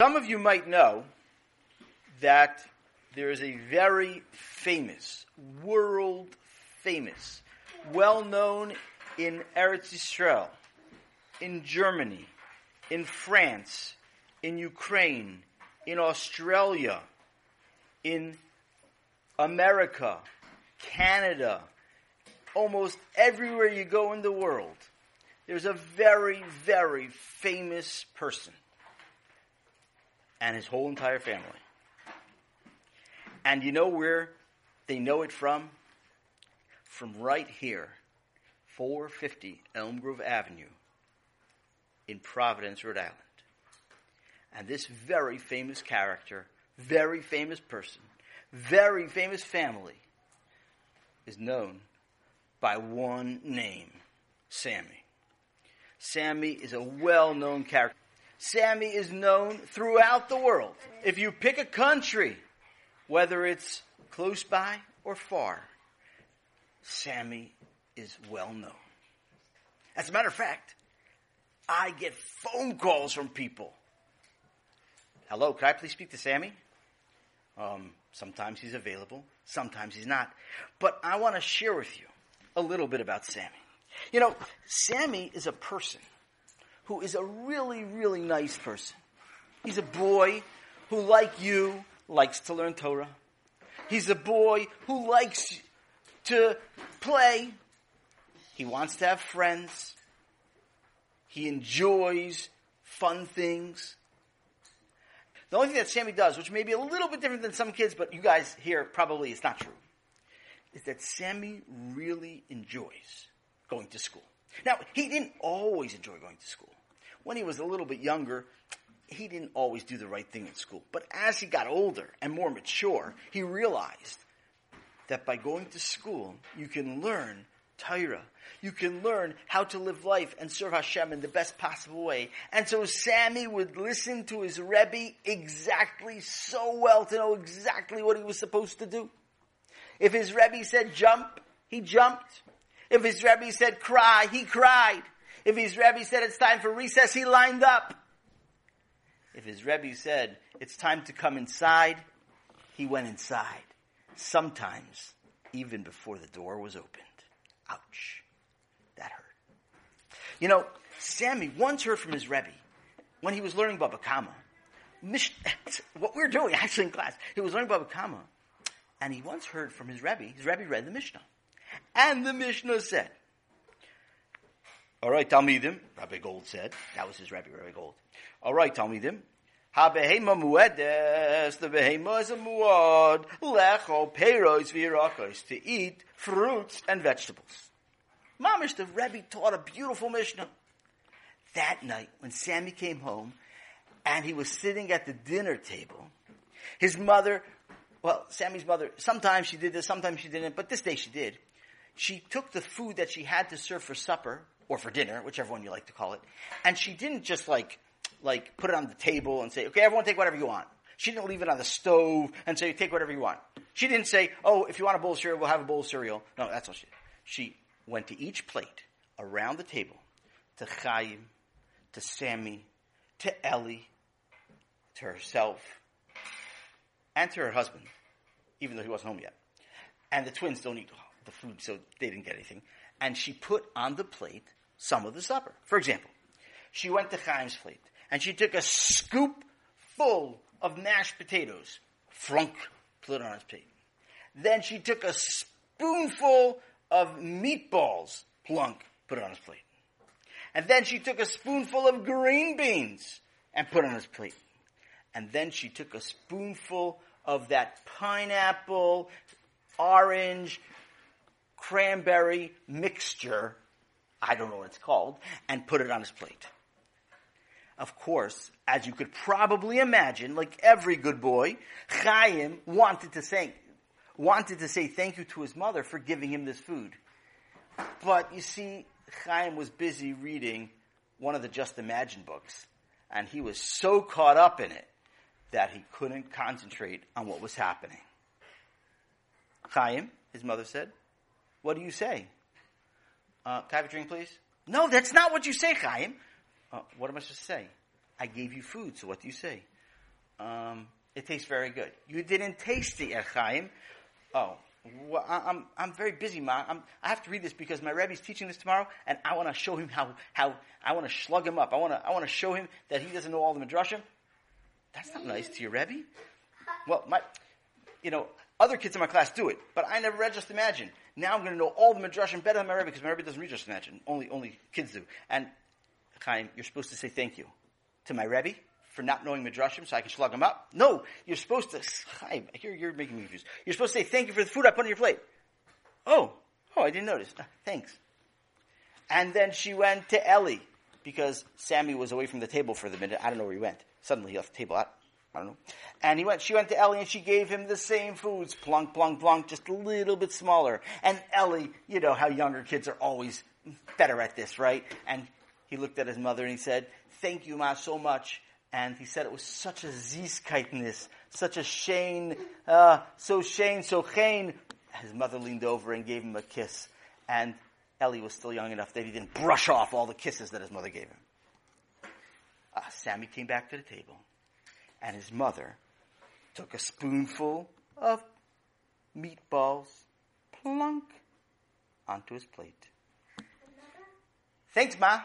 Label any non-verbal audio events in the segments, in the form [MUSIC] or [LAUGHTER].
Some of you might know that there is a very famous, world famous, well known in Eretz Yisrael, in Germany, in France, in Ukraine, in Australia, in America, Canada, almost everywhere you go in the world, there's a very, very famous person and his whole entire family. And you know where they know it from? From right here, 450 Elm Grove Avenue in Providence, Rhode Island. And this very famous character, very famous person, very famous family is known by one name Sammy. Sammy is a well known character. Sammy is known throughout the world. If you pick a country, whether it's close by or far, Sammy is well known. As a matter of fact, I get phone calls from people. Hello, can I please speak to Sammy? Um, sometimes he's available, sometimes he's not. But I want to share with you a little bit about Sammy. You know, Sammy is a person who is a really, really nice person. He's a boy who, like you, likes to learn Torah. He's a boy who likes to play. He wants to have friends. He enjoys fun things. The only thing that Sammy does, which may be a little bit different than some kids, but you guys here probably it's not true, is that Sammy really enjoys going to school. Now, he didn't always enjoy going to school. When he was a little bit younger, he didn't always do the right thing in school. But as he got older and more mature, he realized that by going to school, you can learn Torah. You can learn how to live life and serve Hashem in the best possible way. And so Sammy would listen to his Rebbe exactly so well to know exactly what he was supposed to do. If his Rebbe said jump, he jumped. If his Rebbe said cry, he cried. If his Rebbe said it's time for recess, he lined up. If his Rebbe said it's time to come inside, he went inside. Sometimes even before the door was opened. Ouch. That hurt. You know, Sammy once heard from his Rebbe when he was learning Baba Kama. [LAUGHS] what we were doing [LAUGHS] actually in class, he was learning Baba Kama, and he once heard from his Rebbe, his Rebbe read the Mishnah. And the Mishnah said, all right, Talmidim, Rabbi Gold said, that was his Rebbe, Rabbi Gold. All right, Talmidim, Ha-behema muedes, the behema is a muad, lecho, peiros, virakos, to eat fruits and vegetables. Mamish, the Rebbe taught a beautiful Mishnah. That night, when Sammy came home, and he was sitting at the dinner table, his mother, well, Sammy's mother, sometimes she did this, sometimes she didn't, but this day she did. She took the food that she had to serve for supper, or for dinner, whichever one you like to call it, and she didn't just like like put it on the table and say, okay, everyone take whatever you want. She didn't leave it on the stove and say, take whatever you want. She didn't say, oh, if you want a bowl of cereal, we'll have a bowl of cereal. No, that's all she did. She went to each plate around the table to Chaim, to Sammy, to Ellie, to herself, and to her husband, even though he wasn't home yet. And the twins don't eat the food, so they didn't get anything. And she put on the plate some of the supper. For example, she went to Chaim's plate and she took a scoop full of mashed potatoes, frunk, put it on his plate. Then she took a spoonful of meatballs, plunk, put it on his plate. And then she took a spoonful of green beans and put it on his plate. And then she took a spoonful of that pineapple, orange, cranberry mixture, I don't know what it's called, and put it on his plate. Of course, as you could probably imagine, like every good boy, Chaim wanted to say, wanted to say thank you to his mother for giving him this food. But you see, Chaim was busy reading one of the Just Imagine books, and he was so caught up in it that he couldn't concentrate on what was happening. Chaim, his mother said, what do you say? Uh, can I have a drink, please? No, that's not what you say, Chaim. Uh, what am I supposed to say? I gave you food, so what do you say? Um, it tastes very good. You didn't taste the Echaim. Oh, well, I, am I'm very busy, Ma. I'm, i have to read this because my Rebbe's teaching this tomorrow, and I want to show him how, how I want to slug him up. I want to I want to show him that he doesn't know all the midrashim. That's not nice to your Rebbe. Well, my, you know, other kids in my class do it, but I never read Just Imagine. Now I'm going to know all the midrashim better than my Rebbe because my Rebbe doesn't read Just Imagine. Only only kids do. And Chaim, you're supposed to say thank you to my Rebbe for not knowing Midrashim so I can slug them up? No, you're supposed to, I hear you're making me confused. You're supposed to say, thank you for the food I put on your plate. Oh, oh, I didn't notice. Uh, thanks. And then she went to Ellie because Sammy was away from the table for the minute. I don't know where he went. Suddenly he left the table. I, I don't know. And he went, she went to Ellie and she gave him the same foods, plunk, plunk, plunk, just a little bit smaller. And Ellie, you know how younger kids are always better at this, right? And he looked at his mother and he said, thank you, Ma, so much. And he said it was such a ziskeitness, such a shane, uh, so shane, so chain. His mother leaned over and gave him a kiss. And Ellie was still young enough that he didn't brush off all the kisses that his mother gave him. Uh, Sammy came back to the table. And his mother took a spoonful of meatballs, plunk, onto his plate. Thanks, Ma,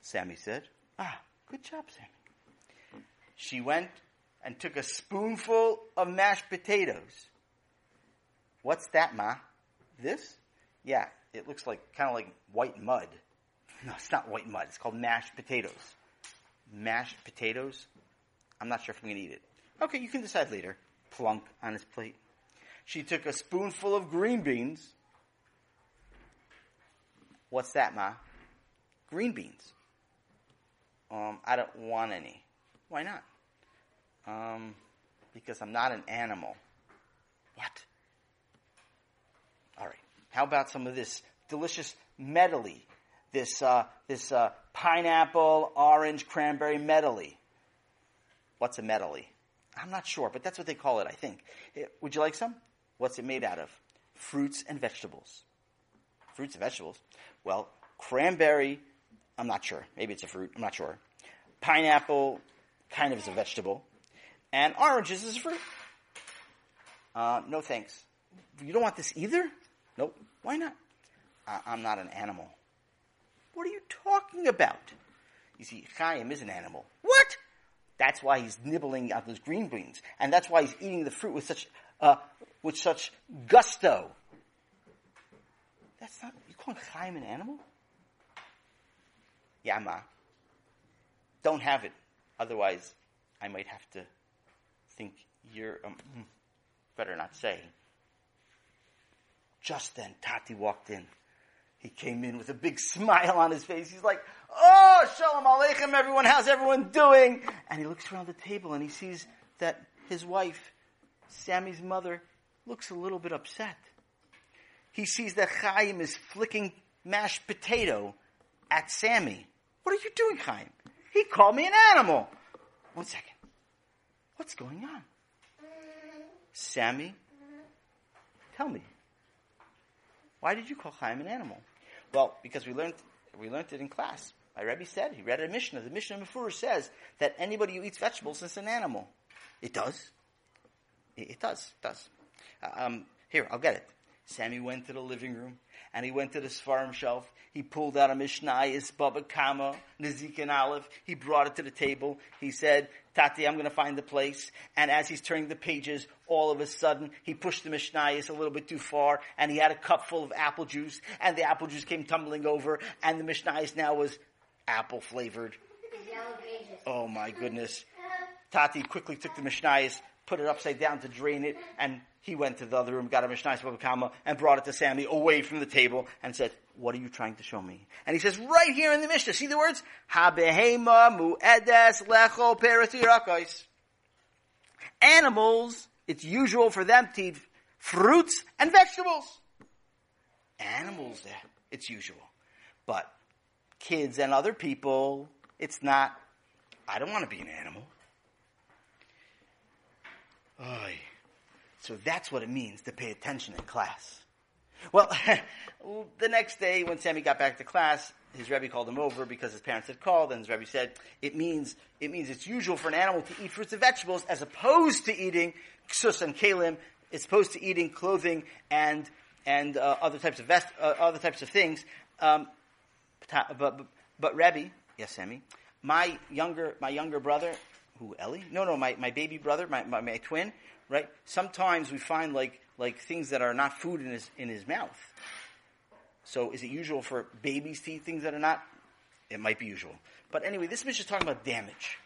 Sammy said. Ah, Good job, Sammy. She went and took a spoonful of mashed potatoes. What's that, Ma? This? Yeah, it looks like kind of like white mud. No, it's not white mud. It's called mashed potatoes. Mashed potatoes? I'm not sure if I'm going to eat it. Okay, you can decide later. Plunk on his plate. She took a spoonful of green beans. What's that, Ma? Green beans. Um, I don't want any. Why not? Um, because I'm not an animal. What? All right. How about some of this delicious medley? This uh, this uh, pineapple, orange, cranberry medley. What's a medley? I'm not sure, but that's what they call it. I think. Eh, would you like some? What's it made out of? Fruits and vegetables. Fruits and vegetables. Well, cranberry, I'm not sure. Maybe it's a fruit. I'm not sure. Pineapple kind of is a vegetable. And oranges is a fruit. Uh, no thanks. You don't want this either? Nope. Why not? I'm not an animal. What are you talking about? You see, Chaim is an animal. What? That's why he's nibbling on those green beans, and that's why he's eating the fruit with such uh, with such gusto. That's not you call Chaim an animal? Yeah, ma. Don't have it. Otherwise, I might have to think you're, um, hmm, better not say. Just then, Tati walked in. He came in with a big [LAUGHS] smile on his face. He's like, Oh, Shalom Aleichem, everyone. How's everyone doing? And he looks around the table and he sees that his wife, Sammy's mother, looks a little bit upset. He sees that Chaim is flicking mashed potato at Sammy. What are you doing, Chaim? He called me an animal. One second. What's going on? Sammy, tell me. Why did you call Chaim an animal? Well, because we learned we learned it in class. My Rebbe said he read a Mishnah. The Mishnah Mefurish says that anybody who eats vegetables is an animal. It does. It, does. It does. Uh, um, here, I'll get it. Sammy went to the living room and he went to the Sfarim shelf. He pulled out a Mishnayis, Baba Kama, Nizik and Aleph. He brought it to the table. He said, Tati, I'm going to find the place. And as he's turning the pages, all of a sudden, he pushed the Mishnayis a little bit too far, and he had a cup full of apple juice, and the apple juice came tumbling over, and the Mishnayis now was apple flavored. Oh my goodness. Tati quickly took the Mishnayis, put it upside down to drain it, and he went to the other room, got a Mishnah Kama, and brought it to Sammy away from the table and said, what are you trying to show me? And he says, right here in the Mishnah, see the words? Habehema mu'edes lecho peretirakois. Animals, it's usual for them to eat fruits and vegetables. Animals, it's usual. But kids and other people, it's not, I don't want to be an animal. Oy. So that's what it means to pay attention in class. Well, [LAUGHS] the next day when Sammy got back to class, his Rebbe called him over because his parents had called, and his Rebbe said it means it means it's usual for an animal to eat fruits and vegetables as opposed to eating ksus and kalim. It's opposed to eating clothing and and uh, other types of vest, uh, other types of things. Um, but, but but Rebbe, yes, Sammy, my younger my younger brother, who Ellie? No, no, my, my baby brother, my, my, my twin. Right? Sometimes we find like like things that are not food in his in his mouth. So is it usual for babies to eat things that are not? It might be usual. But anyway, this is just talking about damage.